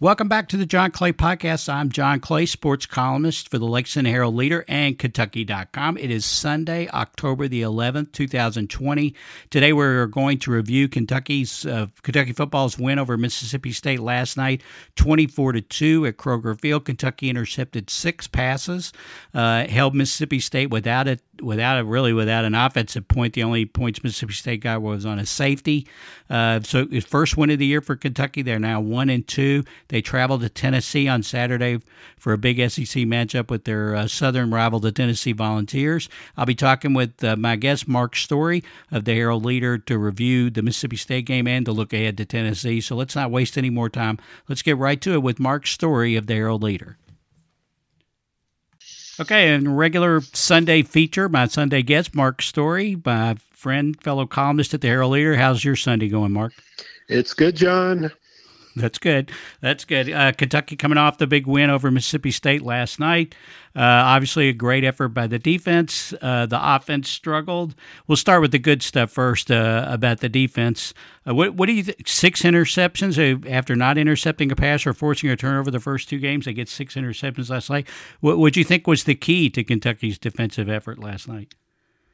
Welcome back to the John Clay Podcast. I'm John Clay, sports columnist for the Lexington Herald Leader and Kentucky.com. It is Sunday, October the 11th, 2020. Today we're going to review Kentucky's uh, Kentucky football's win over Mississippi State last night, 24 to 2 at Kroger Field. Kentucky intercepted six passes, uh, held Mississippi State without it without a really without an offensive point. The only points Mississippi State got was on a safety. Uh, so first win of the year for Kentucky. They're now one and two. They travel to Tennessee on Saturday for a big SEC matchup with their uh, southern rival, the Tennessee Volunteers. I'll be talking with uh, my guest Mark Story of the Herald Leader to review the Mississippi State game and to look ahead to Tennessee. So let's not waste any more time. Let's get right to it with Mark Story of the Herald Leader. Okay, and regular Sunday feature, my Sunday guest, Mark Story, my friend, fellow columnist at the Herald Leader. How's your Sunday going, Mark? It's good, John. That's good. That's good. Uh, Kentucky coming off the big win over Mississippi State last night. Uh, obviously, a great effort by the defense. Uh, the offense struggled. We'll start with the good stuff first uh, about the defense. Uh, what, what, do you think? Six interceptions uh, after not intercepting a pass or forcing a turnover the first two games. They get six interceptions last night. What would you think was the key to Kentucky's defensive effort last night?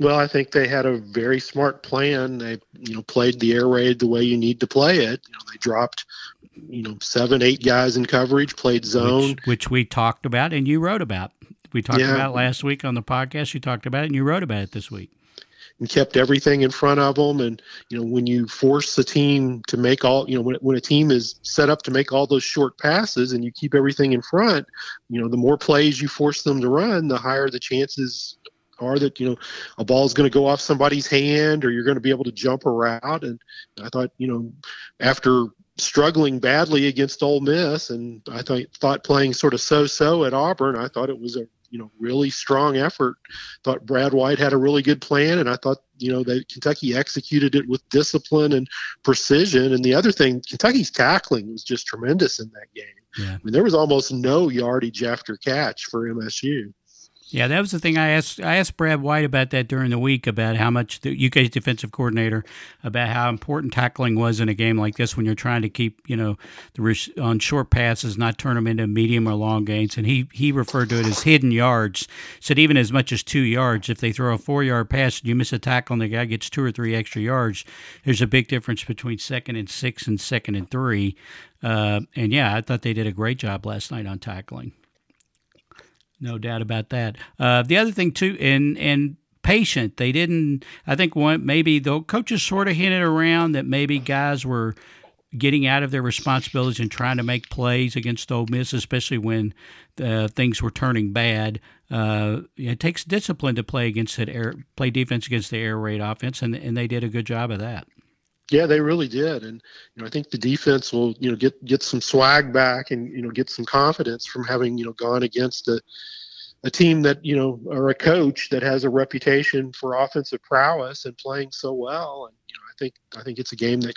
Well, I think they had a very smart plan. They, you know, played the air raid the way you need to play it. You know, they dropped you know seven eight guys in coverage played zone. which, which we talked about and you wrote about. We talked yeah. about last week on the podcast. You talked about it and you wrote about it this week. And kept everything in front of them and you know when you force the team to make all you know when, when a team is set up to make all those short passes and you keep everything in front you know the more plays you force them to run the higher the chances are that you know a ball is going to go off somebody's hand or you're going to be able to jump around and i thought you know after struggling badly against Ole Miss, and I thought thought playing sort of so-so at Auburn. I thought it was a you know really strong effort. Thought Brad White had a really good plan, and I thought you know that Kentucky executed it with discipline and precision. And the other thing, Kentucky's tackling was just tremendous in that game. Yeah. I mean, there was almost no yardage after catch for MSU. Yeah, that was the thing I asked. I asked Brad White about that during the week about how much the UK's defensive coordinator about how important tackling was in a game like this when you're trying to keep you know the on short passes, not turn them into medium or long gains. And he he referred to it as hidden yards. Said even as much as two yards. If they throw a four yard pass and you miss a tackle and the guy gets two or three extra yards, there's a big difference between second and six and second and three. Uh, and yeah, I thought they did a great job last night on tackling. No doubt about that. Uh, the other thing too, and and patient. They didn't. I think one maybe the coaches sort of hinted around that maybe guys were getting out of their responsibilities and trying to make plays against Ole Miss, especially when uh, things were turning bad. Uh, it takes discipline to play against that air, play defense against the air raid offense, and and they did a good job of that. Yeah, they really did, and you know I think the defense will you know get get some swag back and you know get some confidence from having you know gone against a a team that you know or a coach that has a reputation for offensive prowess and playing so well. And you know I think I think it's a game that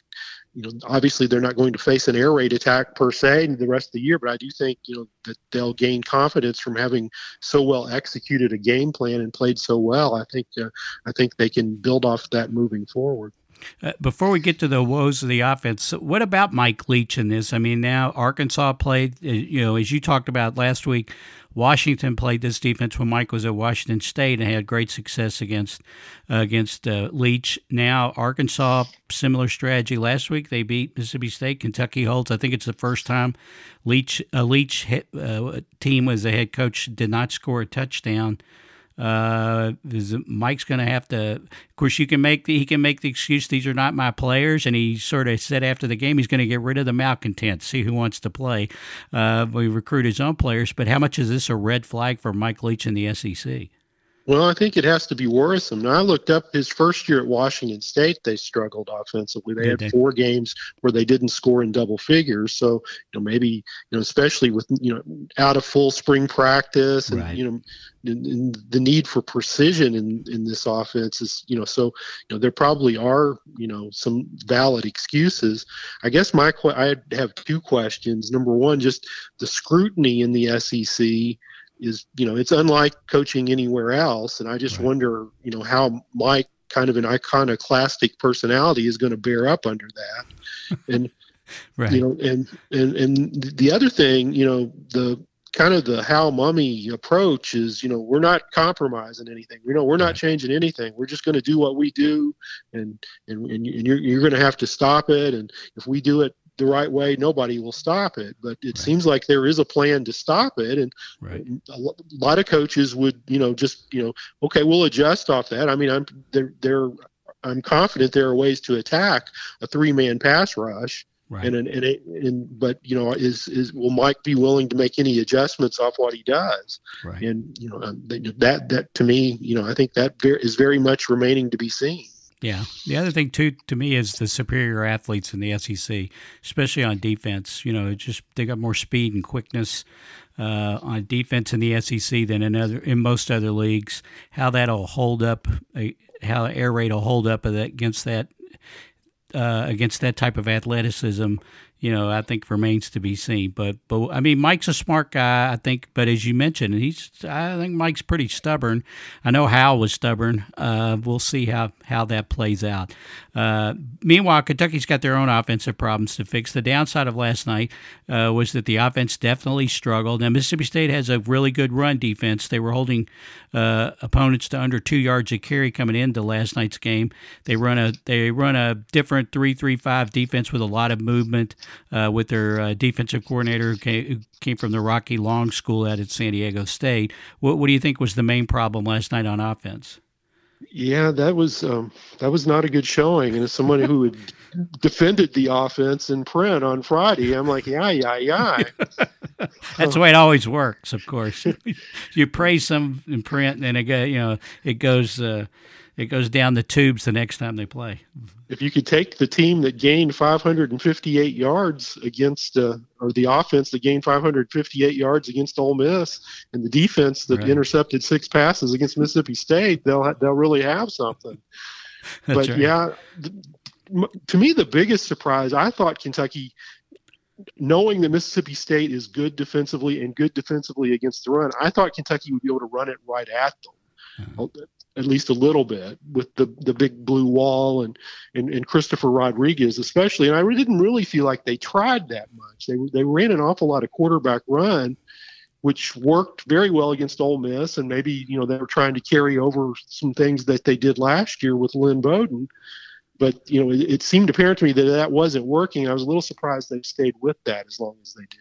you know obviously they're not going to face an air raid attack per se the rest of the year, but I do think you know that they'll gain confidence from having so well executed a game plan and played so well. I think uh, I think they can build off that moving forward. Uh, before we get to the woes of the offense, what about Mike Leach in this? I mean, now Arkansas played, uh, you know, as you talked about last week, Washington played this defense when Mike was at Washington State and had great success against uh, against uh, Leach. Now Arkansas, similar strategy. Last week they beat Mississippi State. Kentucky holds. I think it's the first time Leach a Leach hit, uh, team as a head coach did not score a touchdown uh, Mike's going to have to. Of course, you can make the he can make the excuse these are not my players, and he sort of said after the game he's going to get rid of the malcontents, see who wants to play. Uh, we recruit his own players, but how much is this a red flag for Mike Leach in the SEC? Well, I think it has to be worrisome. Now, I looked up his first year at Washington State. They struggled offensively. They had four games where they didn't score in double figures. So, you know, maybe you know, especially with you know out of full spring practice, and right. you know, the need for precision in in this offense is you know so you know there probably are you know some valid excuses. I guess my I have two questions. Number one, just the scrutiny in the SEC is you know it's unlike coaching anywhere else and i just right. wonder you know how my kind of an iconoclastic personality is going to bear up under that and right. You know, and and and the other thing, you know, the kind of the Hal Mumme approach is, you know, we're not compromising anything. You know, we're not changing anything. We're just going to do what we do, and and and you're you're going to have to stop it. And if we do it the right way, nobody will stop it. But it right. seems like there is a plan to stop it, and right. a lot of coaches would, you know, just you know, okay, we'll adjust off that. I mean, I'm they're I'm confident there are ways to attack a three man pass rush. Right. And, and, and, and, but you know, is is will Mike be willing to make any adjustments off what he does? Right. And you know, um, that that to me, you know, I think that is very much remaining to be seen. Yeah. The other thing too to me is the superior athletes in the SEC, especially on defense. You know, just they got more speed and quickness uh, on defense in the SEC than in other in most other leagues. How that'll hold up, uh, how air raid will hold up against that uh, against that type of athleticism you know, I think remains to be seen. But but I mean, Mike's a smart guy, I think. But as you mentioned, he's I think Mike's pretty stubborn. I know Hal was stubborn. Uh, we'll see how how that plays out. Uh, meanwhile, Kentucky's got their own offensive problems to fix. The downside of last night uh, was that the offense definitely struggled. Now Mississippi State has a really good run defense. They were holding uh, opponents to under two yards a carry coming into last night's game. They run a they run a different three three five defense with a lot of movement uh, with their uh, defensive coordinator who came, who came, from the Rocky Long School out at San Diego State. What, what, do you think was the main problem last night on offense? Yeah, that was um, that was not a good showing. And as someone who had defended the offense in print on Friday, I'm like, yeah, yeah, yeah. That's the way it always works. Of course, you praise some in print, and then it go, you know, it goes. Uh, it goes down the tubes the next time they play. If you could take the team that gained 558 yards against, uh, or the offense that gained 558 yards against Ole Miss, and the defense that right. intercepted six passes against Mississippi State, they'll they'll really have something. but right. yeah, to me, the biggest surprise I thought Kentucky knowing that Mississippi State is good defensively and good defensively against the run, I thought Kentucky would be able to run it right at them. Mm-hmm at least a little bit with the the big blue wall and and, and Christopher Rodriguez especially. And I didn't really feel like they tried that much. They they ran an awful lot of quarterback run, which worked very well against Ole Miss. And maybe you know they were trying to carry over some things that they did last year with Lynn Bowden. But you know it, it seemed apparent to me that that wasn't working. I was a little surprised they stayed with that as long as they did.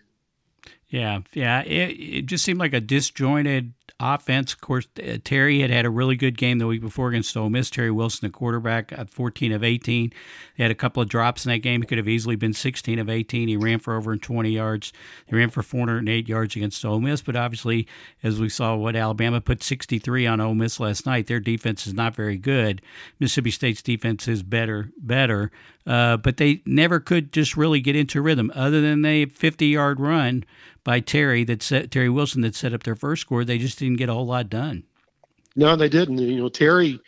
Yeah, yeah. It, it just seemed like a disjointed offense. Of course, uh, Terry had had a really good game the week before against Ole Miss. Terry Wilson, the quarterback, at 14 of 18. He had a couple of drops in that game. He could have easily been 16 of 18. He ran for over 20 yards. He ran for 408 yards against Ole Miss. But obviously, as we saw, what Alabama put 63 on Ole Miss last night. Their defense is not very good. Mississippi State's defense is better, better. Uh, but they never could just really get into rhythm, other than a 50 yard run by Terry that set Terry Wilson that set up their first score. They just didn't get a whole lot done. No, they didn't. You know, Terry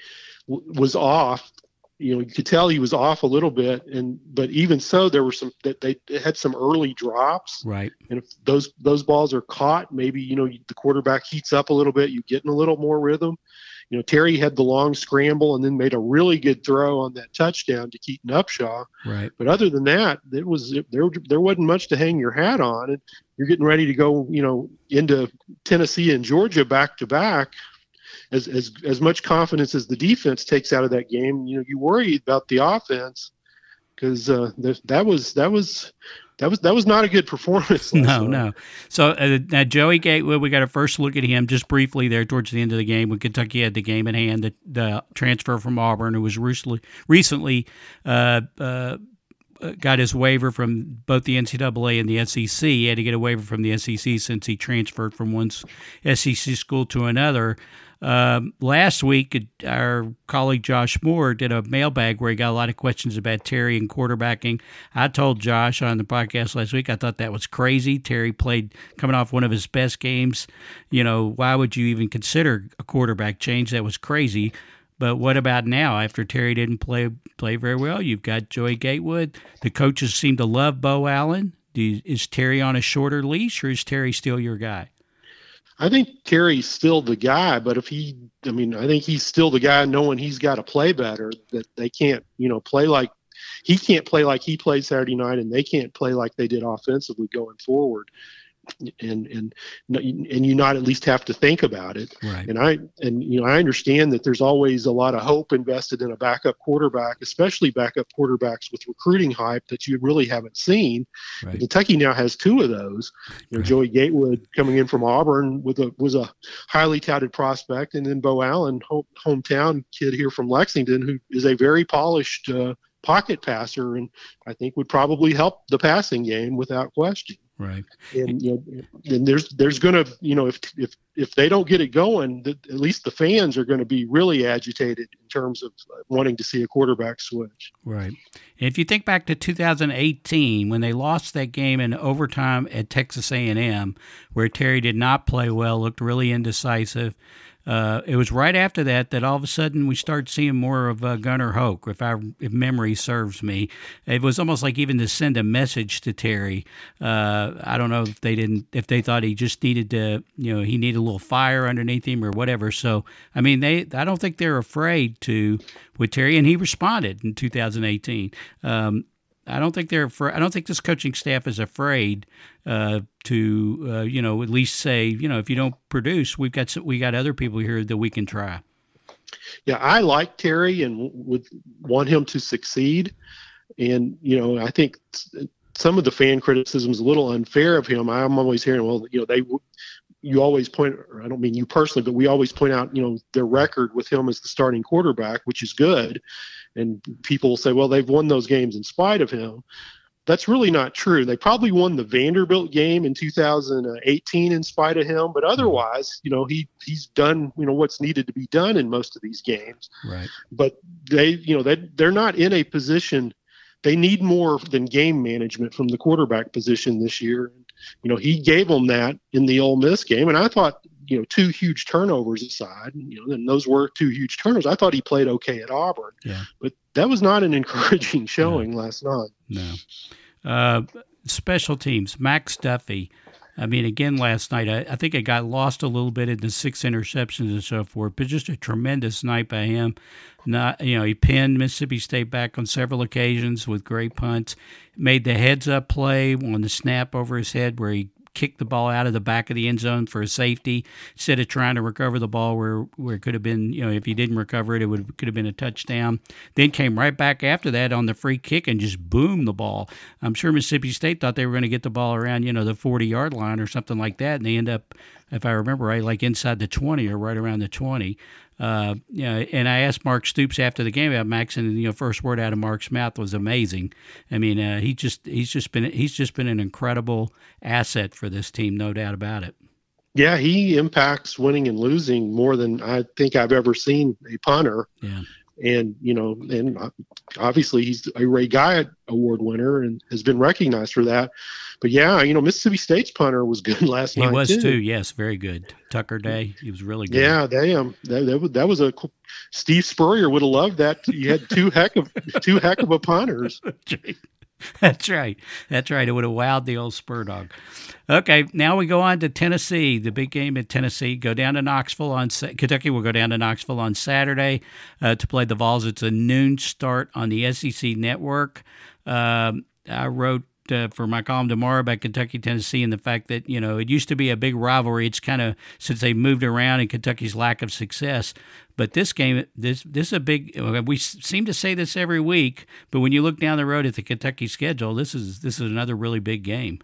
w- was off. You know, you could tell he was off a little bit, and but even so, there were some that they had some early drops. Right. And if those those balls are caught, maybe you know the quarterback heats up a little bit. You get in a little more rhythm. You know, Terry had the long scramble and then made a really good throw on that touchdown to Keaton Upshaw. Right. But other than that, it was there. There wasn't much to hang your hat on, and you're getting ready to go, you know, into Tennessee and Georgia back to back. As, as as much confidence as the defense takes out of that game, you know, you worry about the offense because uh, that was that was that was that was not a good performance. no, night. no. So uh, now Joey Gatewood, we got a first look at him just briefly there towards the end of the game when Kentucky had the game in hand. The, the transfer from Auburn, who was recently recently uh, uh, got his waiver from both the NCAA and the SEC. He had to get a waiver from the SEC since he transferred from one SEC school to another. Um, last week, our colleague Josh Moore did a mailbag where he got a lot of questions about Terry and quarterbacking. I told Josh on the podcast last week I thought that was crazy. Terry played coming off one of his best games. You know, why would you even consider a quarterback change? That was crazy. But what about now? After Terry didn't play play very well, you've got Joey Gatewood. The coaches seem to love Beau Allen. You, is Terry on a shorter leash, or is Terry still your guy? I think Terry's still the guy, but if he, I mean, I think he's still the guy knowing he's got to play better, that they can't, you know, play like he can't play like he played Saturday night, and they can't play like they did offensively going forward and and and you not at least have to think about it. Right. And I and you know I understand that there's always a lot of hope invested in a backup quarterback, especially backup quarterbacks with recruiting hype that you really haven't seen. Right. Kentucky now has two of those. You know, right. Joey Gatewood coming in from Auburn with a was a highly touted prospect, and then Beau Allen, home, hometown kid here from Lexington, who is a very polished. Uh, pocket passer and I think would probably help the passing game without question. Right. And you know, and there's there's going to you know if if if they don't get it going, the, at least the fans are going to be really agitated in terms of wanting to see a quarterback switch. Right. And if you think back to 2018 when they lost that game in overtime at Texas A&M, where Terry did not play well, looked really indecisive uh, it was right after that that all of a sudden we started seeing more of uh, Gunnar Hoak, if I if memory serves me. It was almost like even to send a message to Terry. Uh, I don't know if they didn't if they thought he just needed to you know he needed a little fire underneath him or whatever. So I mean they I don't think they're afraid to with Terry, and he responded in 2018. Um, I don't think they're. I don't think this coaching staff is afraid uh, to, uh, you know, at least say, you know, if you don't produce, we've got we got other people here that we can try. Yeah, I like Terry and would want him to succeed. And you know, I think some of the fan criticism is a little unfair of him. I'm always hearing, well, you know, they you always point I don't mean you personally, but we always point out, you know, their record with him as the starting quarterback, which is good. And people say, well, they've won those games in spite of him. That's really not true. They probably won the Vanderbilt game in 2018 in spite of him, but otherwise, you know, he he's done, you know, what's needed to be done in most of these games. Right. But they, you know, they they're not in a position they need more than game management from the quarterback position this year. You know, he gave them that in the Ole Miss game, and I thought, you know, two huge turnovers aside, you know, and those were two huge turnovers. I thought he played okay at Auburn, yeah, but that was not an encouraging showing no. last night. No. Uh, special teams, Max Duffy. I mean, again, last night, I, I, think it got lost a little bit in the six interceptions and so forth, but just a tremendous night by him. Not, you know, he pinned Mississippi State back on several occasions with great punts. Made the heads up play on the snap over his head where he kicked the ball out of the back of the end zone for a safety instead of trying to recover the ball where, where it could have been, you know, if he didn't recover it, it would could have been a touchdown. Then came right back after that on the free kick and just boomed the ball. I'm sure Mississippi State thought they were going to get the ball around, you know, the 40 yard line or something like that, and they end up, if I remember right, like inside the 20 or right around the 20 uh, you know, and I asked Mark Stoops after the game about Max, and you know, first word out of Mark's mouth was amazing. I mean, uh, he just he's just been he's just been an incredible asset for this team, no doubt about it. Yeah, he impacts winning and losing more than I think I've ever seen a punter. Yeah and you know, and obviously he's a Ray Guy Award winner and has been recognized for that. But yeah, you know, Mississippi State's punter was good last he night. He was too. too. Yes, very good. Tucker Day, he was really good. Yeah, damn, that, that, that was a Steve Spurrier would have loved that. You had two heck of two heck of a punters. That's right. That's right. It would have wowed the old spur dog. Okay, now we go on to Tennessee, the big game at Tennessee. Go down to Knoxville on Kentucky. We'll go down to Knoxville on Saturday uh, to play the Vols. It's a noon start on the SEC network. Um, I wrote uh, for my column tomorrow about Kentucky, Tennessee, and the fact that you know it used to be a big rivalry. It's kind of since they moved around and Kentucky's lack of success. But this game, this this is a big. We seem to say this every week, but when you look down the road at the Kentucky schedule, this is this is another really big game.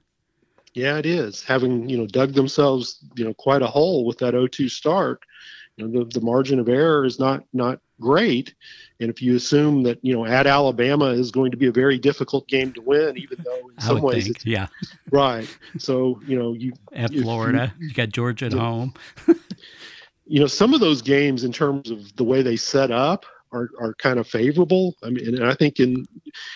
Yeah, it is. Having you know dug themselves you know quite a hole with that 0-2 start, you know the, the margin of error is not not great. And if you assume that you know at Alabama is going to be a very difficult game to win, even though in some ways think, it's yeah right. So you know you at Florida, you, you, got Georgia at home. you know some of those games in terms of the way they set up are, are kind of favorable. I mean, and I think in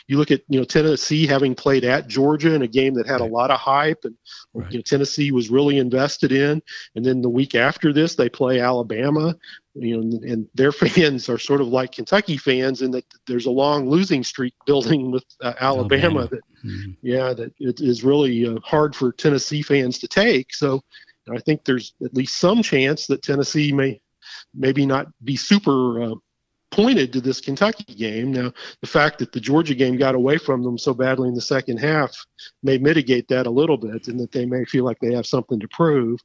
you look at you know Tennessee having played at Georgia in a game that had a lot of hype, and right. you know, Tennessee was really invested in. And then the week after this, they play Alabama. You know, and, their fans are sort of like Kentucky fans in that there's a long losing streak building with uh, Alabama, Alabama. That, mm-hmm. yeah, that it is really uh, hard for Tennessee fans to take. So. I think there's at least some chance that Tennessee may maybe not be super uh, pointed to this Kentucky game. Now, the fact that the Georgia game got away from them so badly in the second half may mitigate that a little bit, and that they may feel like they have something to prove.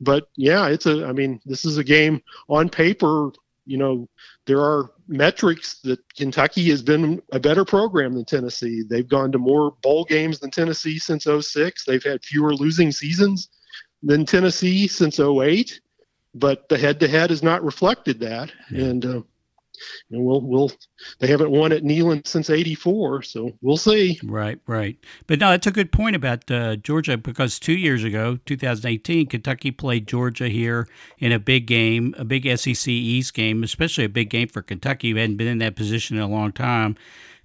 But yeah, it's a. I mean, this is a game on paper. You know, there are metrics that Kentucky has been a better program than Tennessee. They've gone to more bowl games than Tennessee since 06. They've had fewer losing seasons than Tennessee since 08 but the head to head has not reflected that. Yeah. And uh, you know, we'll we'll they haven't won at Neyland since '84, so we'll see. Right, right. But no, that's a good point about uh, Georgia because two years ago, 2018, Kentucky played Georgia here in a big game, a big SEC East game, especially a big game for Kentucky, who hadn't been in that position in a long time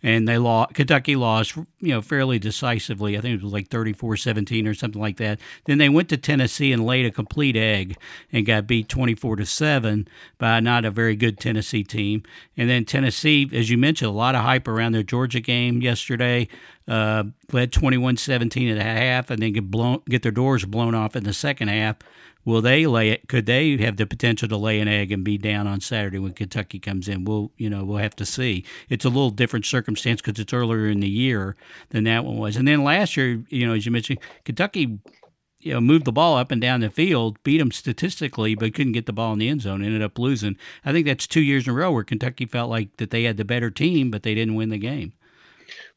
and they lost. Kentucky lost, you know, fairly decisively. I think it was like 34-17 or something like that. Then they went to Tennessee and laid a complete egg and got beat 24 to seven by not a very good Tennessee team. And then Tennessee, as you mentioned, a lot of hype around their Georgia game yesterday. Uh, led 21-17 at a half, and then get blown, get their doors blown off in the second half will they lay it? Could they have the potential to lay an egg and be down on Saturday when Kentucky comes in? We'll, you know, we'll have to see. It's a little different circumstance because it's earlier in the year than that one was. And then last year, you know, as you mentioned, Kentucky, you know, moved the ball up and down the field, beat them statistically, but couldn't get the ball in the end zone. Ended up losing. I think that's two years in a row where Kentucky felt like that they had the better team, but they didn't win the game.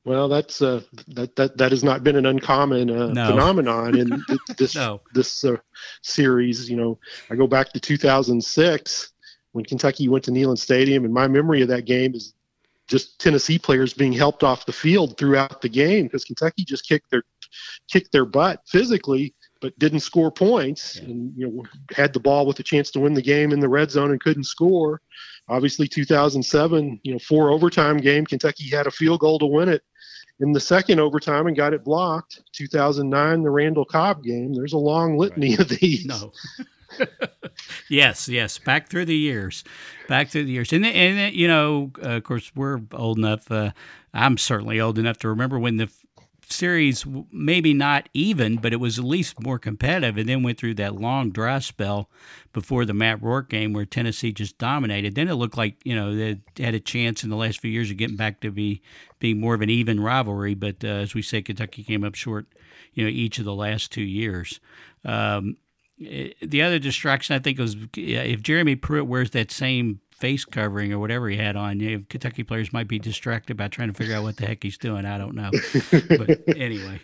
Well, that's uh, that that that has not been an uncommon uh, no. phenomenon in this no. this uh, series. You know, I go back to 2006 when Kentucky went to Neyland Stadium, and my memory of that game is just Tennessee players being helped off the field throughout the game because Kentucky just kicked their kicked their butt physically, but didn't score points, yeah. and you know had the ball with a chance to win the game in the red zone and couldn't score obviously 2007 you know four overtime game kentucky had a field goal to win it in the second overtime and got it blocked 2009 the randall cobb game there's a long litany right. of these. No. Yes yes back through the years back through the years. And, and you know uh, of course we're old enough uh, i'm certainly old enough to remember when the series maybe not even, but it was at least more competitive, and then went through that long dry spell before the Matt Roark game where Tennessee just dominated. Then it looked like you know they had a chance in the last few years of getting back to be being more of an even rivalry. But uh, as we say, Kentucky came up short, you know, each of the last two years. Um, eh, the other distraction I think was if Jeremy Pruitt wears that same face covering or whatever he had on. You know, Kentucky players might be distracted by trying to figure out what the heck he's doing. I don't know. but anyway,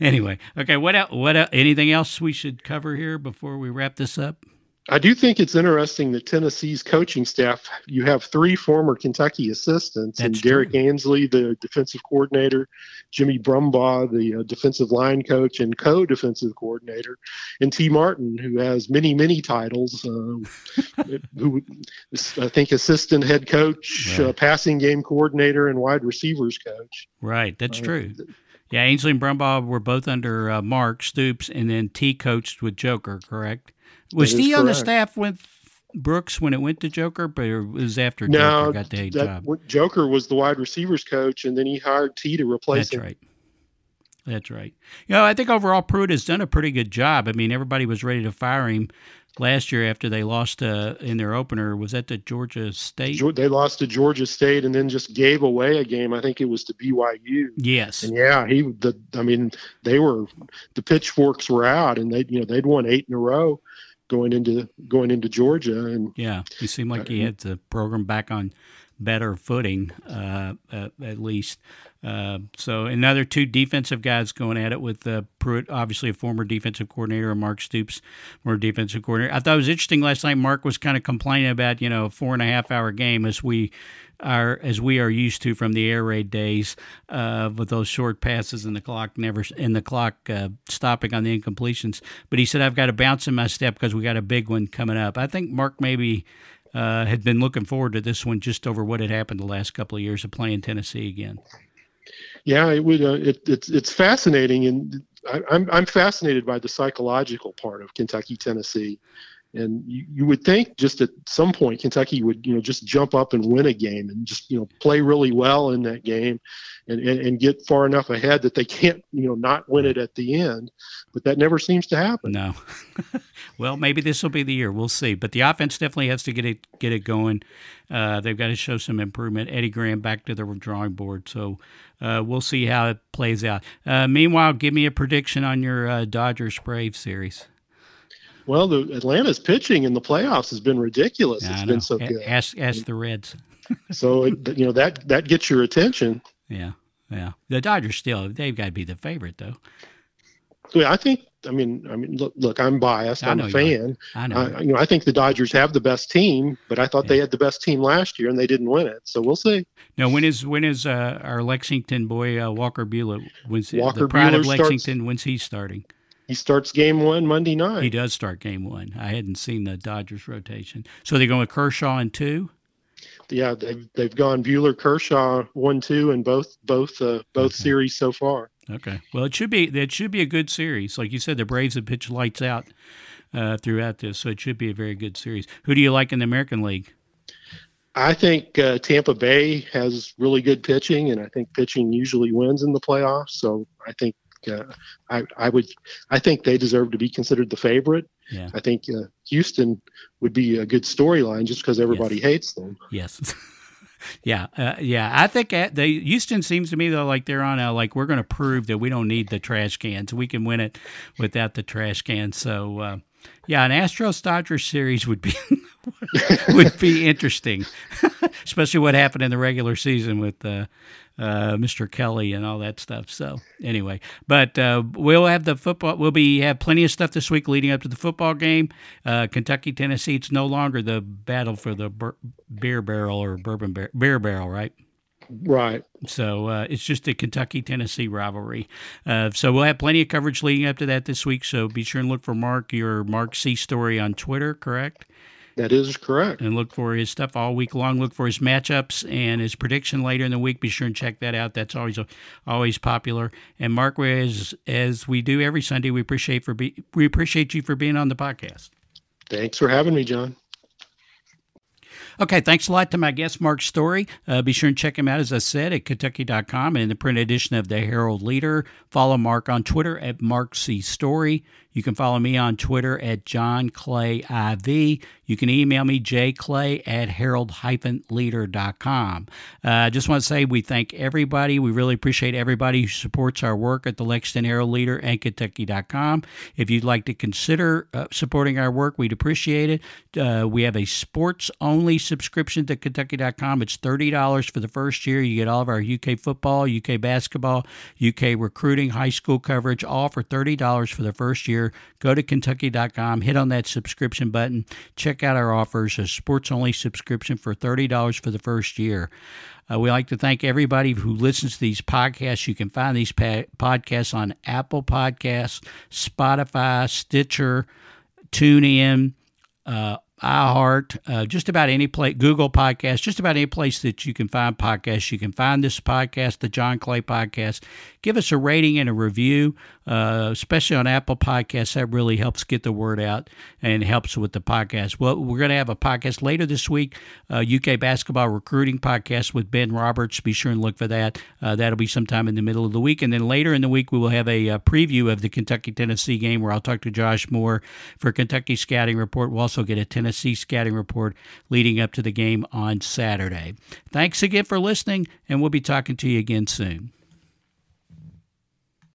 anyway, okay. What else, what else, anything else we should cover here before we wrap this up? I do think it's interesting that Tennessee's coaching staff, you have three former Kentucky assistants, That's and Derrick true. Ansley, the defensive coordinator, Jimmy Brumbaugh, the uh, defensive line coach and co defensive coordinator, and Tee Martin, who has many, many titles, uh, who I think assistant head coach, uh, right. uh, passing game coordinator, and wide receivers coach. Right, that's uh, true. Yeah, Ansley and Brumbaugh were both under uh, Mark Stoops, and then Tee coached with Joker, correct? Was he correct. on the staff with Brooks when it went to Joker, but it was after no, Joker got the job? Joker was the wide receivers coach, and then he hired Tee to replace That's him. right. That's right. You know, I think overall Pruitt has done a pretty good job. I mean, everybody was ready to fire him last year after they lost uh, in their opener. Was that to Georgia State? They lost to Georgia State and then just gave away a game. I think it was to BYU. Yes. And yeah, he the I mean they were the pitchforks were out and they you know they'd won eight in a row going into going into Georgia. And yeah, he seemed like he had the program back on better footing, uh, uh, at least. Uh, so another two defensive guys going at it with uh, Pruitt, obviously a former defensive coordinator, and Mark Stoops, more defensive coordinator. I thought it was interesting last night. Mark was kind of complaining about you know a four and a half hour game as we are as we are used to from the air raid days uh, with those short passes and the clock never and the clock uh, stopping on the incompletions. But he said I've got to bounce in my step because we got a big one coming up. I think Mark maybe. Uh, had been looking forward to this one just over what had happened the last couple of years of playing Tennessee again. Yeah, it would. Uh, it, it's it's fascinating, and I, I'm I'm fascinated by the psychological part of Kentucky Tennessee. And you, you would think just at some point Kentucky would you know just jump up and win a game and just you know play really well in that game, and, and, and get far enough ahead that they can't you know not win it at the end, but that never seems to happen. No. well, maybe this will be the year. We'll see. But the offense definitely has to get it get it going. Uh, they've got to show some improvement. Eddie Gran back to the drawing board. So uh, we'll see how it plays out. Uh, meanwhile, give me a prediction on your uh, Dodgers Braves series. Well, the Atlanta's pitching in the playoffs has been ridiculous. Yeah, it's been so good. Ask, ask the Reds. so it, you know that that gets your attention. Yeah, yeah. The Dodgers still they've got to be the favorite though. Yeah, I think. I mean, I mean, look, look I'm biased. I'm a fan. I know. I, you know, I think the Dodgers have the best team, but I thought yeah. they had the best team last year and they didn't win it. So we'll see. Now, when is when is uh, our Lexington boy uh, Walker Buehler? When's Walker the pride Buehler of Lexington? Starts, when's he starting? He starts game one Monday night. He does start game one. I hadn't seen the Dodgers rotation. So they're going with Kershaw in two. Yeah, they've they've gone Buehler Kershaw one two in both both uh, both okay. series so far. Okay. Well, it should be it should be a good series. Like you said, the Braves have pitched lights out uh, throughout this, so it should be a very good series. Who do you like in the American League? I think uh, Tampa Bay has really good pitching, and I think pitching usually wins in the playoffs. So I think uh, I, I would I think they deserve to be considered the favorite. Yeah. I think uh, Houston would be a good storyline just because everybody yes. hates them. Yes. yeah, uh, yeah. I think the Houston seems to me though like they're on a like we're going to prove that we don't need the trash cans. We can win it without the trash cans. So uh, yeah, an Astros Dodgers series would be would be interesting, especially what happened in the regular season with uh, uh, Mr. Kelly and all that stuff. So anyway, but uh, we'll have the football. We'll be have plenty of stuff this week leading up to the football game. Uh, Kentucky Tennessee. It's no longer the battle for the bur- beer barrel or bourbon bar- beer barrel, right? Right. So uh, it's just a Kentucky Tennessee rivalry. Uh, so we'll have plenty of coverage leading up to that this week. So be sure and look for Mark, your Mark C story on Twitter, correct? That is correct. And look for his stuff all week long. Look for his matchups and his prediction later in the week. Be sure and check that out. That's always always popular. And Mark, as as we do every Sunday, we appreciate for be, we appreciate you for being on the podcast. Thanks for having me, John. Okay, thanks a lot to my guest, Mark Story. Uh, be sure and check him out, as I said, at Kentucky.com and in the print edition of the Herald Leader. Follow Mark on Twitter at Mark C. Story. You can follow me on Twitter at John Clay IV. You can email me, jclay at herald-leader.com. Uh, I uh, just want to say we thank everybody. We really appreciate everybody who supports our work at the Lexington Herald Leader and Kentucky.com. If you'd like to consider uh, supporting our work, we'd appreciate it. Uh, we have a sports-only subscription to Kentucky.com. It's $30 for the first year. You get all of our UK football, UK basketball, UK recruiting, high school coverage, all for $30 for the first year. Go to Kentucky.com, hit on that subscription button, check out our offers, a sports only subscription for $30 for the first year. Uh, we like to thank everybody who listens to these podcasts. You can find these pa- podcasts on Apple Podcasts, Spotify, Stitcher, TuneIn, uh, iHeart, uh, just about any place, Google Podcast, just about any place that you can find podcasts. You can find this podcast, the John Clay Podcast. Give us a rating and a review, uh, especially on Apple Podcasts. That really helps get the word out and helps with the podcast. Well, we're going to have a podcast later this week, uh, UK basketball recruiting podcast with Ben Roberts. Be sure and look for that. Uh, that'll be sometime in the middle of the week. And then later in the week, we will have a, a preview of the Kentucky Tennessee game where I'll talk to Josh Moore for Kentucky Scouting Report. We'll also get a Tennessee Scouting Report leading up to the game on Saturday. Thanks again for listening, and we'll be talking to you again soon.